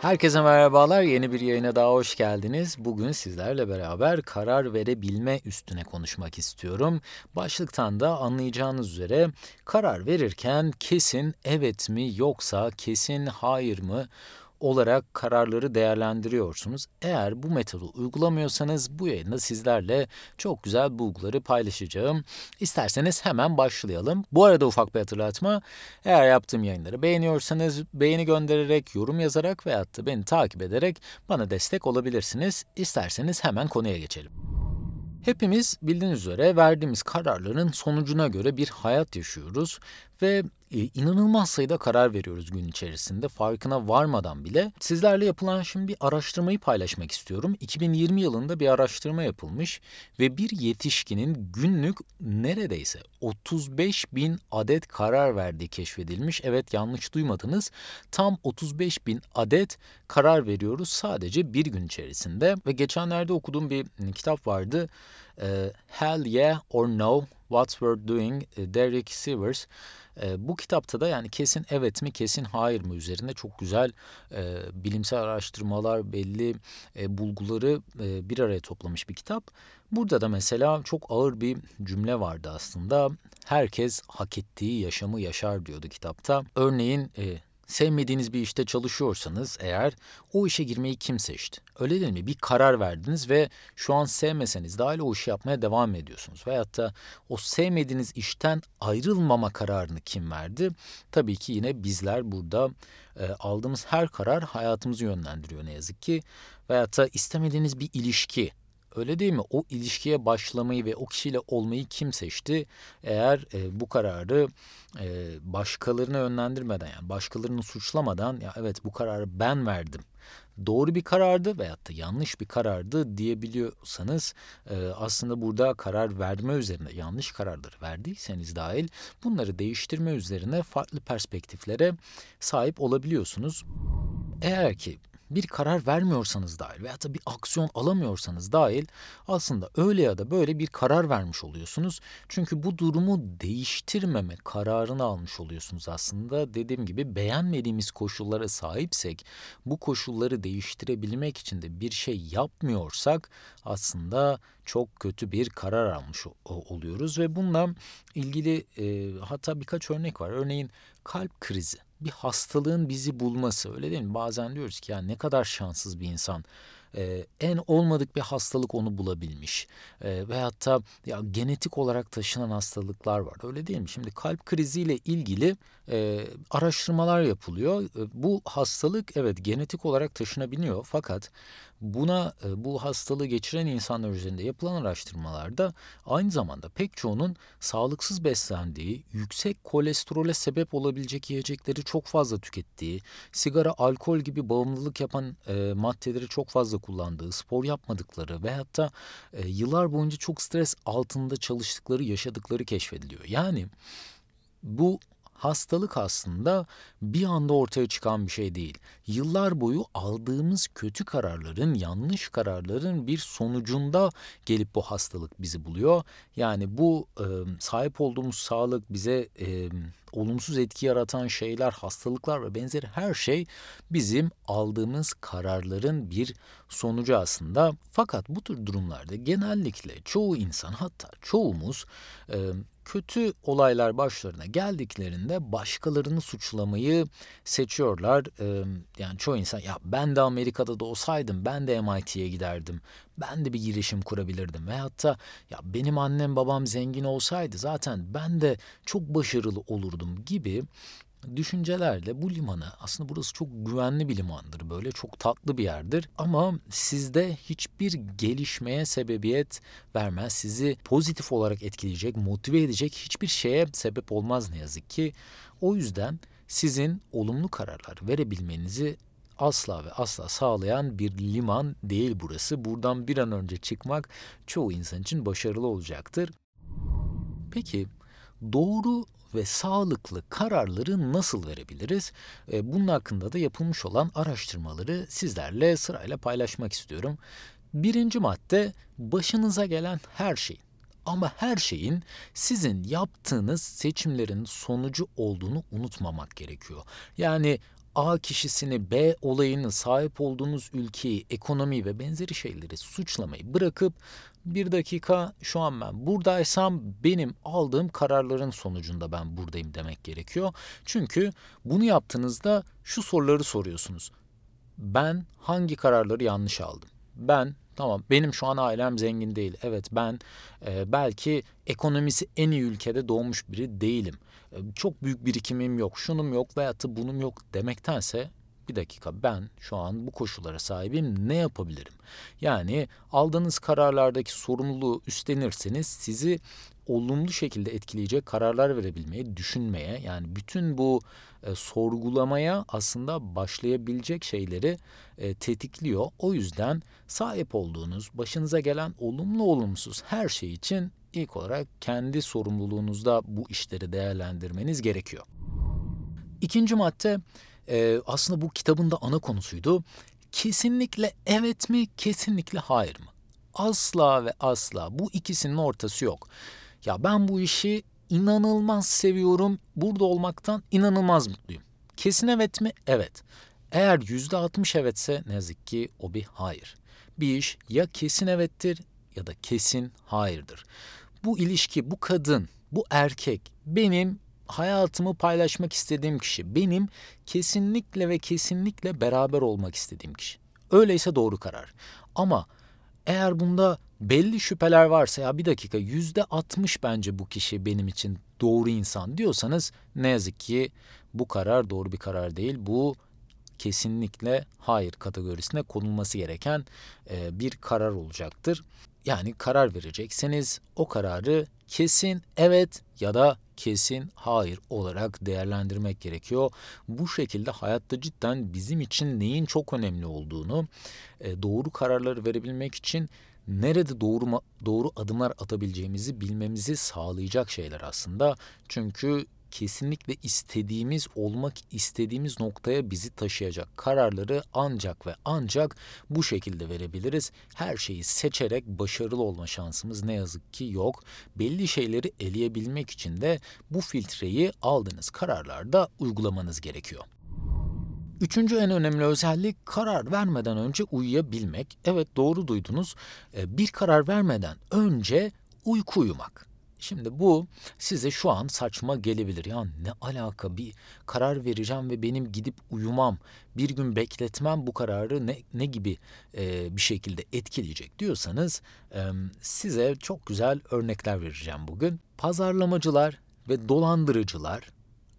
Herkese merhabalar. Yeni bir yayına daha hoş geldiniz. Bugün sizlerle beraber karar verebilme üstüne konuşmak istiyorum. Başlıktan da anlayacağınız üzere karar verirken kesin evet mi yoksa kesin hayır mı olarak kararları değerlendiriyorsunuz. Eğer bu metodu uygulamıyorsanız bu yayında sizlerle çok güzel bulguları paylaşacağım. İsterseniz hemen başlayalım. Bu arada ufak bir hatırlatma. Eğer yaptığım yayınları beğeniyorsanız beğeni göndererek, yorum yazarak veyahut da beni takip ederek bana destek olabilirsiniz. İsterseniz hemen konuya geçelim. Hepimiz bildiğiniz üzere verdiğimiz kararların sonucuna göre bir hayat yaşıyoruz ve e, inanılmaz sayıda karar veriyoruz gün içerisinde farkına varmadan bile. Sizlerle yapılan şimdi bir araştırmayı paylaşmak istiyorum. 2020 yılında bir araştırma yapılmış ve bir yetişkinin günlük neredeyse 35 bin adet karar verdiği keşfedilmiş. Evet yanlış duymadınız. Tam 35 bin adet karar veriyoruz sadece bir gün içerisinde. Ve geçenlerde okuduğum bir kitap vardı. E, Hell Yeah or No What We're Doing e, Derek Sivers. E, bu kitapta da yani kesin evet mi kesin hayır mı üzerinde çok güzel e, bilimsel araştırmalar belli e, bulguları e, bir araya toplamış bir kitap. Burada da mesela çok ağır bir cümle vardı aslında. Herkes hak ettiği yaşamı yaşar diyordu kitapta. Örneğin e, Sevmediğiniz bir işte çalışıyorsanız eğer o işe girmeyi kim seçti? Öyle değil mi? Bir karar verdiniz ve şu an sevmeseniz de hala o işi yapmaya devam ediyorsunuz. Veyahut da o sevmediğiniz işten ayrılmama kararını kim verdi? Tabii ki yine bizler burada e, aldığımız her karar hayatımızı yönlendiriyor ne yazık ki. Veyahut da istemediğiniz bir ilişki Öyle değil mi? O ilişkiye başlamayı ve o kişiyle olmayı kim seçti? Eğer e, bu kararı e, başkalarına yönlendirmeden yani başkalarını suçlamadan ya evet bu kararı ben verdim. Doğru bir karardı veyahut da yanlış bir karardı diyebiliyorsanız e, aslında burada karar verme üzerine yanlış kararları verdiyseniz dahil bunları değiştirme üzerine farklı perspektiflere sahip olabiliyorsunuz. Eğer ki bir karar vermiyorsanız dahil veya da bir aksiyon alamıyorsanız dahil aslında öyle ya da böyle bir karar vermiş oluyorsunuz. Çünkü bu durumu değiştirmeme kararını almış oluyorsunuz aslında. Dediğim gibi beğenmediğimiz koşullara sahipsek bu koşulları değiştirebilmek için de bir şey yapmıyorsak aslında çok kötü bir karar almış oluyoruz ve bununla ilgili e, hatta birkaç örnek var. Örneğin kalp krizi bir hastalığın bizi bulması öyle değil mi? Bazen diyoruz ki ya ne kadar şanssız bir insan. Ee, en olmadık bir hastalık onu bulabilmiş. Ee, ve hatta ya genetik olarak taşınan hastalıklar var. Öyle değil mi? Şimdi kalp kriziyle ilgili e, araştırmalar yapılıyor. E, bu hastalık evet genetik olarak taşınabiliyor fakat Buna e, bu hastalığı geçiren insanlar üzerinde yapılan araştırmalarda aynı zamanda pek çoğunun sağlıksız beslendiği, yüksek kolesterole sebep olabilecek yiyecekleri çok fazla tükettiği, sigara, alkol gibi bağımlılık yapan e, maddeleri çok fazla kullandığı, spor yapmadıkları ve hatta e, yıllar boyunca çok stres altında çalıştıkları, yaşadıkları keşfediliyor. Yani bu Hastalık aslında bir anda ortaya çıkan bir şey değil. Yıllar boyu aldığımız kötü kararların, yanlış kararların bir sonucunda gelip bu hastalık bizi buluyor. Yani bu e, sahip olduğumuz sağlık bize e, olumsuz etki yaratan şeyler, hastalıklar ve benzeri her şey bizim aldığımız kararların bir sonucu aslında. Fakat bu tür durumlarda genellikle çoğu insan hatta çoğumuz e, kötü olaylar başlarına geldiklerinde başkalarını suçlamayı seçiyorlar. Ee, yani çoğu insan ya ben de Amerika'da da olsaydım ben de MIT'ye giderdim. Ben de bir girişim kurabilirdim. Ve hatta ya benim annem babam zengin olsaydı zaten ben de çok başarılı olurdum gibi düşüncelerle bu limanı aslında burası çok güvenli bir limandır böyle çok tatlı bir yerdir. Ama sizde hiçbir gelişmeye sebebiyet vermez. Sizi pozitif olarak etkileyecek motive edecek hiçbir şeye sebep olmaz ne yazık ki. O yüzden sizin olumlu kararlar verebilmenizi asla ve asla sağlayan bir liman değil burası. Buradan bir an önce çıkmak çoğu insan için başarılı olacaktır. Peki doğru ve sağlıklı kararları nasıl verebiliriz? E, bunun hakkında da yapılmış olan araştırmaları sizlerle sırayla paylaşmak istiyorum. Birinci madde başınıza gelen her şeyin ama her şeyin sizin yaptığınız seçimlerin sonucu olduğunu unutmamak gerekiyor. Yani A kişisini, B olayını, sahip olduğunuz ülkeyi, ekonomiyi ve benzeri şeyleri suçlamayı bırakıp bir dakika şu an ben buradaysam benim aldığım kararların sonucunda ben buradayım demek gerekiyor. Çünkü bunu yaptığınızda şu soruları soruyorsunuz. Ben hangi kararları yanlış aldım? Ben Tamam benim şu an ailem zengin değil. Evet ben e, belki ekonomisi en iyi ülkede doğmuş biri değilim. E, çok büyük birikimim yok, şunum yok da bunum yok demektense bir dakika ben şu an bu koşullara sahibim ne yapabilirim? Yani aldığınız kararlardaki sorumluluğu üstlenirseniz sizi olumlu şekilde etkileyecek kararlar verebilmeye, düşünmeye yani bütün bu e, sorgulamaya aslında başlayabilecek şeyleri e, tetikliyor. O yüzden sahip olduğunuz, başınıza gelen olumlu olumsuz her şey için ilk olarak kendi sorumluluğunuzda bu işleri değerlendirmeniz gerekiyor. İkinci madde e, aslında bu kitabın da ana konusuydu. Kesinlikle evet mi, kesinlikle hayır mı? Asla ve asla bu ikisinin ortası yok. Ya ben bu işi inanılmaz seviyorum. Burada olmaktan inanılmaz mutluyum. Kesin evet mi? Evet. Eğer yüzde altmış evetse ne yazık ki o bir hayır. Bir iş ya kesin evettir ya da kesin hayırdır. Bu ilişki, bu kadın, bu erkek benim hayatımı paylaşmak istediğim kişi. Benim kesinlikle ve kesinlikle beraber olmak istediğim kişi. Öyleyse doğru karar. Ama eğer bunda belli şüpheler varsa ya bir dakika yüzde altmış bence bu kişi benim için doğru insan diyorsanız ne yazık ki bu karar doğru bir karar değil. Bu kesinlikle hayır kategorisine konulması gereken e, bir karar olacaktır. Yani karar verecekseniz o kararı kesin evet ya da kesin hayır olarak değerlendirmek gerekiyor. Bu şekilde hayatta cidden bizim için neyin çok önemli olduğunu, e, doğru kararları verebilmek için nerede doğru doğru adımlar atabileceğimizi bilmemizi sağlayacak şeyler aslında. Çünkü kesinlikle istediğimiz, olmak istediğimiz noktaya bizi taşıyacak kararları ancak ve ancak bu şekilde verebiliriz. Her şeyi seçerek başarılı olma şansımız ne yazık ki yok. Belli şeyleri eleyebilmek için de bu filtreyi aldığınız kararlarda uygulamanız gerekiyor. Üçüncü en önemli özellik karar vermeden önce uyuyabilmek. Evet doğru duydunuz. Ee, bir karar vermeden önce uyku uyumak. Şimdi bu size şu an saçma gelebilir. Ya ne alaka bir karar vereceğim ve benim gidip uyumam, bir gün bekletmem bu kararı ne, ne gibi e, bir şekilde etkileyecek diyorsanız e, size çok güzel örnekler vereceğim bugün. Pazarlamacılar ve dolandırıcılar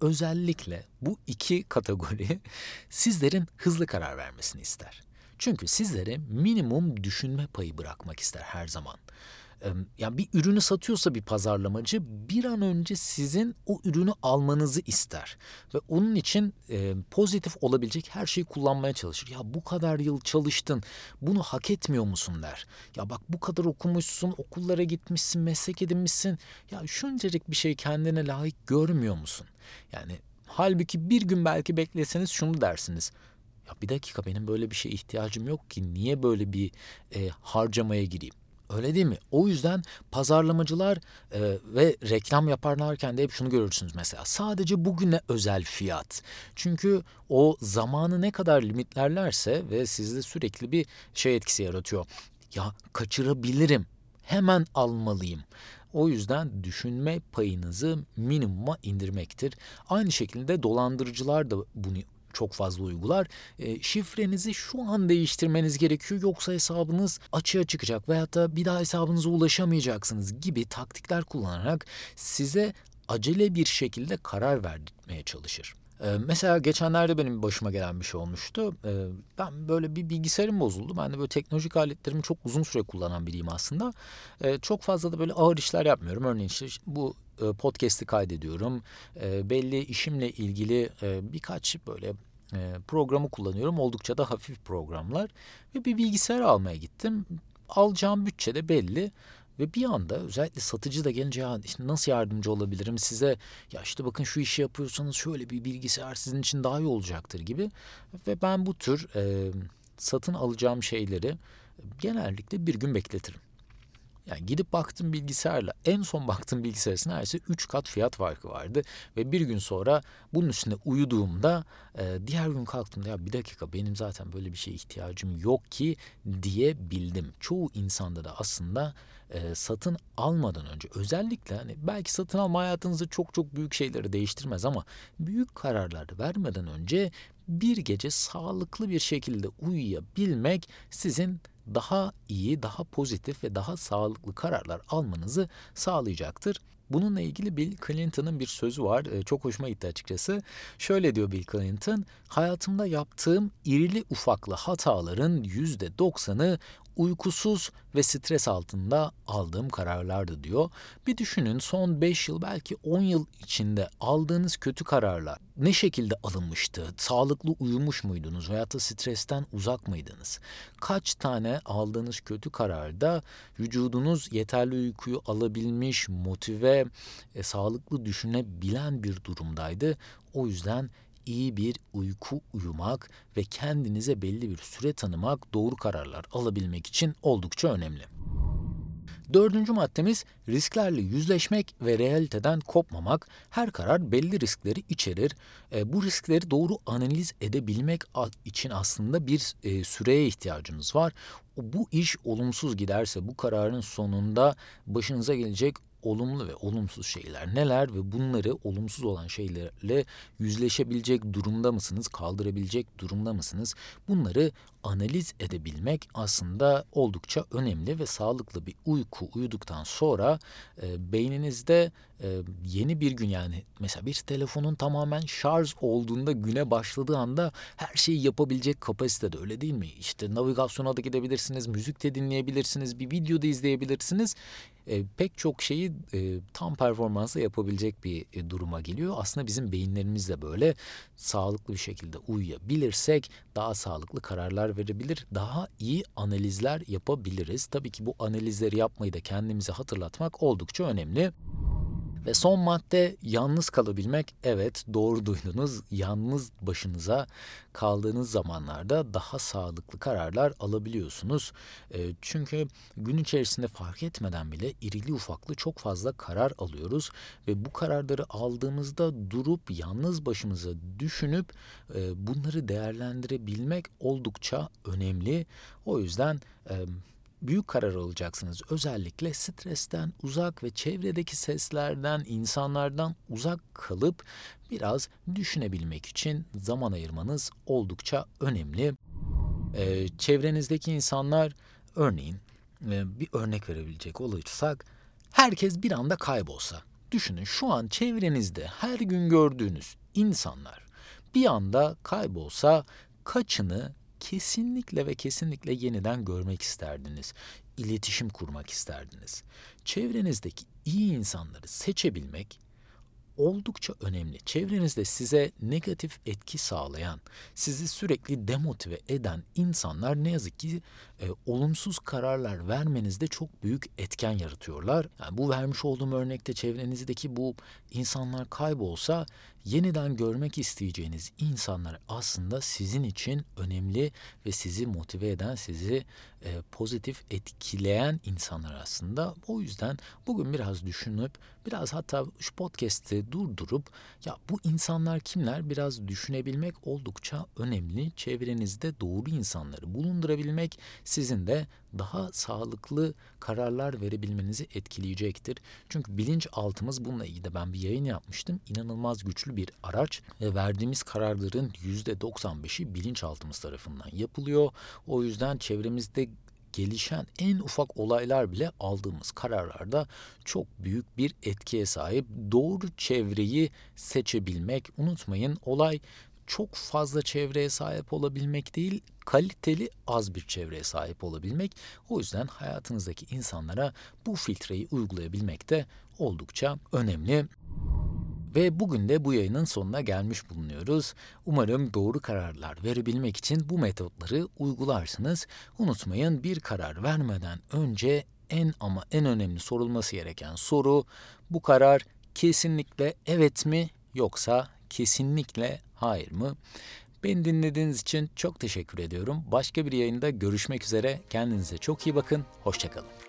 özellikle bu iki kategori sizlerin hızlı karar vermesini ister. Çünkü sizlere minimum düşünme payı bırakmak ister her zaman yani bir ürünü satıyorsa bir pazarlamacı bir an önce sizin o ürünü almanızı ister ve onun için e, pozitif olabilecek her şeyi kullanmaya çalışır. Ya bu kadar yıl çalıştın, bunu hak etmiyor musun der. Ya bak bu kadar okumuşsun, okullara gitmişsin, meslek edinmişsin. Ya şuncacık bir şey kendine layık görmüyor musun? Yani halbuki bir gün belki bekleseniz şunu dersiniz. Ya bir dakika benim böyle bir şeye ihtiyacım yok ki niye böyle bir e, harcamaya gireyim? Öyle değil mi? O yüzden pazarlamacılar e, ve reklam yaparlarken de hep şunu görürsünüz mesela. Sadece bugüne özel fiyat. Çünkü o zamanı ne kadar limitlerlerse ve sizde sürekli bir şey etkisi yaratıyor. Ya kaçırabilirim. Hemen almalıyım. O yüzden düşünme payınızı minimuma indirmektir. Aynı şekilde dolandırıcılar da bunu çok fazla uygular. E, şifrenizi şu an değiştirmeniz gerekiyor yoksa hesabınız açığa çıkacak veyahut da bir daha hesabınıza ulaşamayacaksınız gibi taktikler kullanarak size acele bir şekilde karar vermeye çalışır. Ee, mesela geçenlerde benim başıma gelen bir şey olmuştu. Ee, ben böyle bir bilgisayarım bozuldu. Ben de böyle teknolojik aletlerimi çok uzun süre kullanan biriyim aslında. Ee, çok fazla da böyle ağır işler yapmıyorum. Örneğin işte bu e, podcast'i kaydediyorum. Ee, belli işimle ilgili e, birkaç böyle e, programı kullanıyorum. Oldukça da hafif programlar. Ve bir bilgisayar almaya gittim. Alacağım bütçe de belli. Ve bir anda özellikle satıcı da gelince ya işte nasıl yardımcı olabilirim size ya işte bakın şu işi yapıyorsanız şöyle bir bilgisayar sizin için daha iyi olacaktır gibi. Ve ben bu tür e, satın alacağım şeyleri genellikle bir gün bekletirim. Yani gidip baktım bilgisayarla en son baktığım bilgisayar arasında neredeyse 3 kat fiyat farkı vardı. Ve bir gün sonra bunun üstünde uyuduğumda e, diğer gün kalktığımda ya bir dakika benim zaten böyle bir şeye ihtiyacım yok ki diyebildim. Çoğu insanda da aslında e, satın almadan önce özellikle hani belki satın alma hayatınızda çok çok büyük şeyleri değiştirmez ama büyük kararlar vermeden önce bir gece sağlıklı bir şekilde uyuyabilmek sizin daha iyi, daha pozitif ve daha sağlıklı kararlar almanızı sağlayacaktır. Bununla ilgili Bill Clinton'ın bir sözü var. E, çok hoşuma gitti açıkçası. Şöyle diyor Bill Clinton, hayatımda yaptığım irili ufaklı hataların %90'ı uykusuz ve stres altında aldığım kararlardı diyor. Bir düşünün son 5 yıl belki 10 yıl içinde aldığınız kötü kararlar ne şekilde alınmıştı? Sağlıklı uyumuş muydunuz veya stresten uzak mıydınız? Kaç tane aldığınız kötü kararda vücudunuz yeterli uykuyu alabilmiş, motive, e, sağlıklı düşünebilen bir durumdaydı. O yüzden iyi bir uyku uyumak ve kendinize belli bir süre tanımak doğru kararlar alabilmek için oldukça önemli. Dördüncü maddemiz risklerle yüzleşmek ve realiteden kopmamak. Her karar belli riskleri içerir. E, bu riskleri doğru analiz edebilmek için aslında bir e, süreye ihtiyacımız var. Bu iş olumsuz giderse bu kararın sonunda başınıza gelecek olumlu ve olumsuz şeyler neler ve bunları olumsuz olan şeylerle yüzleşebilecek durumda mısınız, kaldırabilecek durumda mısınız? Bunları analiz edebilmek aslında oldukça önemli ve sağlıklı bir uyku uyuduktan sonra e, beyninizde e, yeni bir gün yani mesela bir telefonun tamamen şarj olduğunda güne başladığı anda her şeyi yapabilecek kapasitede öyle değil mi? İşte navigasyona da gidebilirsiniz, müzik de dinleyebilirsiniz, bir video da izleyebilirsiniz e, pek çok şeyi e, tam performansla yapabilecek bir e, duruma geliyor. Aslında bizim beyinlerimiz de böyle sağlıklı bir şekilde uyuyabilirsek daha sağlıklı kararlar verebilir, daha iyi analizler yapabiliriz. Tabii ki bu analizleri yapmayı da kendimize hatırlatmak oldukça önemli. Ve son madde yalnız kalabilmek. Evet doğru duydunuz. Yalnız başınıza kaldığınız zamanlarda daha sağlıklı kararlar alabiliyorsunuz. E, çünkü gün içerisinde fark etmeden bile irili ufaklı çok fazla karar alıyoruz. Ve bu kararları aldığımızda durup yalnız başımıza düşünüp e, bunları değerlendirebilmek oldukça önemli. O yüzden... E, büyük karar alacaksınız. Özellikle stresten uzak ve çevredeki seslerden, insanlardan uzak kalıp biraz düşünebilmek için zaman ayırmanız oldukça önemli. Ee, çevrenizdeki insanlar örneğin e, bir örnek verebilecek olursak herkes bir anda kaybolsa. Düşünün şu an çevrenizde her gün gördüğünüz insanlar bir anda kaybolsa kaçını kesinlikle ve kesinlikle yeniden görmek isterdiniz. İletişim kurmak isterdiniz. Çevrenizdeki iyi insanları seçebilmek oldukça önemli. Çevrenizde size negatif etki sağlayan, sizi sürekli demotive eden insanlar ne yazık ki e, olumsuz kararlar vermenizde çok büyük etken yaratıyorlar. Yani bu vermiş olduğum örnekte çevrenizdeki bu insanlar kaybolsa yeniden görmek isteyeceğiniz insanlar aslında sizin için önemli ve sizi motive eden, sizi e, pozitif etkileyen insanlar aslında. O yüzden bugün biraz düşünüp, biraz hatta şu podcast'i durdurup ya bu insanlar kimler biraz düşünebilmek oldukça önemli. Çevrenizde doğru insanları bulundurabilmek sizin de daha sağlıklı kararlar verebilmenizi etkileyecektir. Çünkü bilinç altımız bununla ilgili de ben bir yayın yapmıştım. İnanılmaz güçlü bir araç ve verdiğimiz kararların %95'i bilinçaltımız tarafından yapılıyor. O yüzden çevremizde gelişen en ufak olaylar bile aldığımız kararlarda çok büyük bir etkiye sahip. Doğru çevreyi seçebilmek unutmayın olay çok fazla çevreye sahip olabilmek değil, kaliteli az bir çevreye sahip olabilmek. O yüzden hayatınızdaki insanlara bu filtreyi uygulayabilmek de oldukça önemli. Ve bugün de bu yayının sonuna gelmiş bulunuyoruz. Umarım doğru kararlar verebilmek için bu metotları uygularsınız. Unutmayın bir karar vermeden önce en ama en önemli sorulması gereken soru bu karar kesinlikle evet mi yoksa kesinlikle hayır mı? Beni dinlediğiniz için çok teşekkür ediyorum. Başka bir yayında görüşmek üzere. Kendinize çok iyi bakın. Hoşçakalın.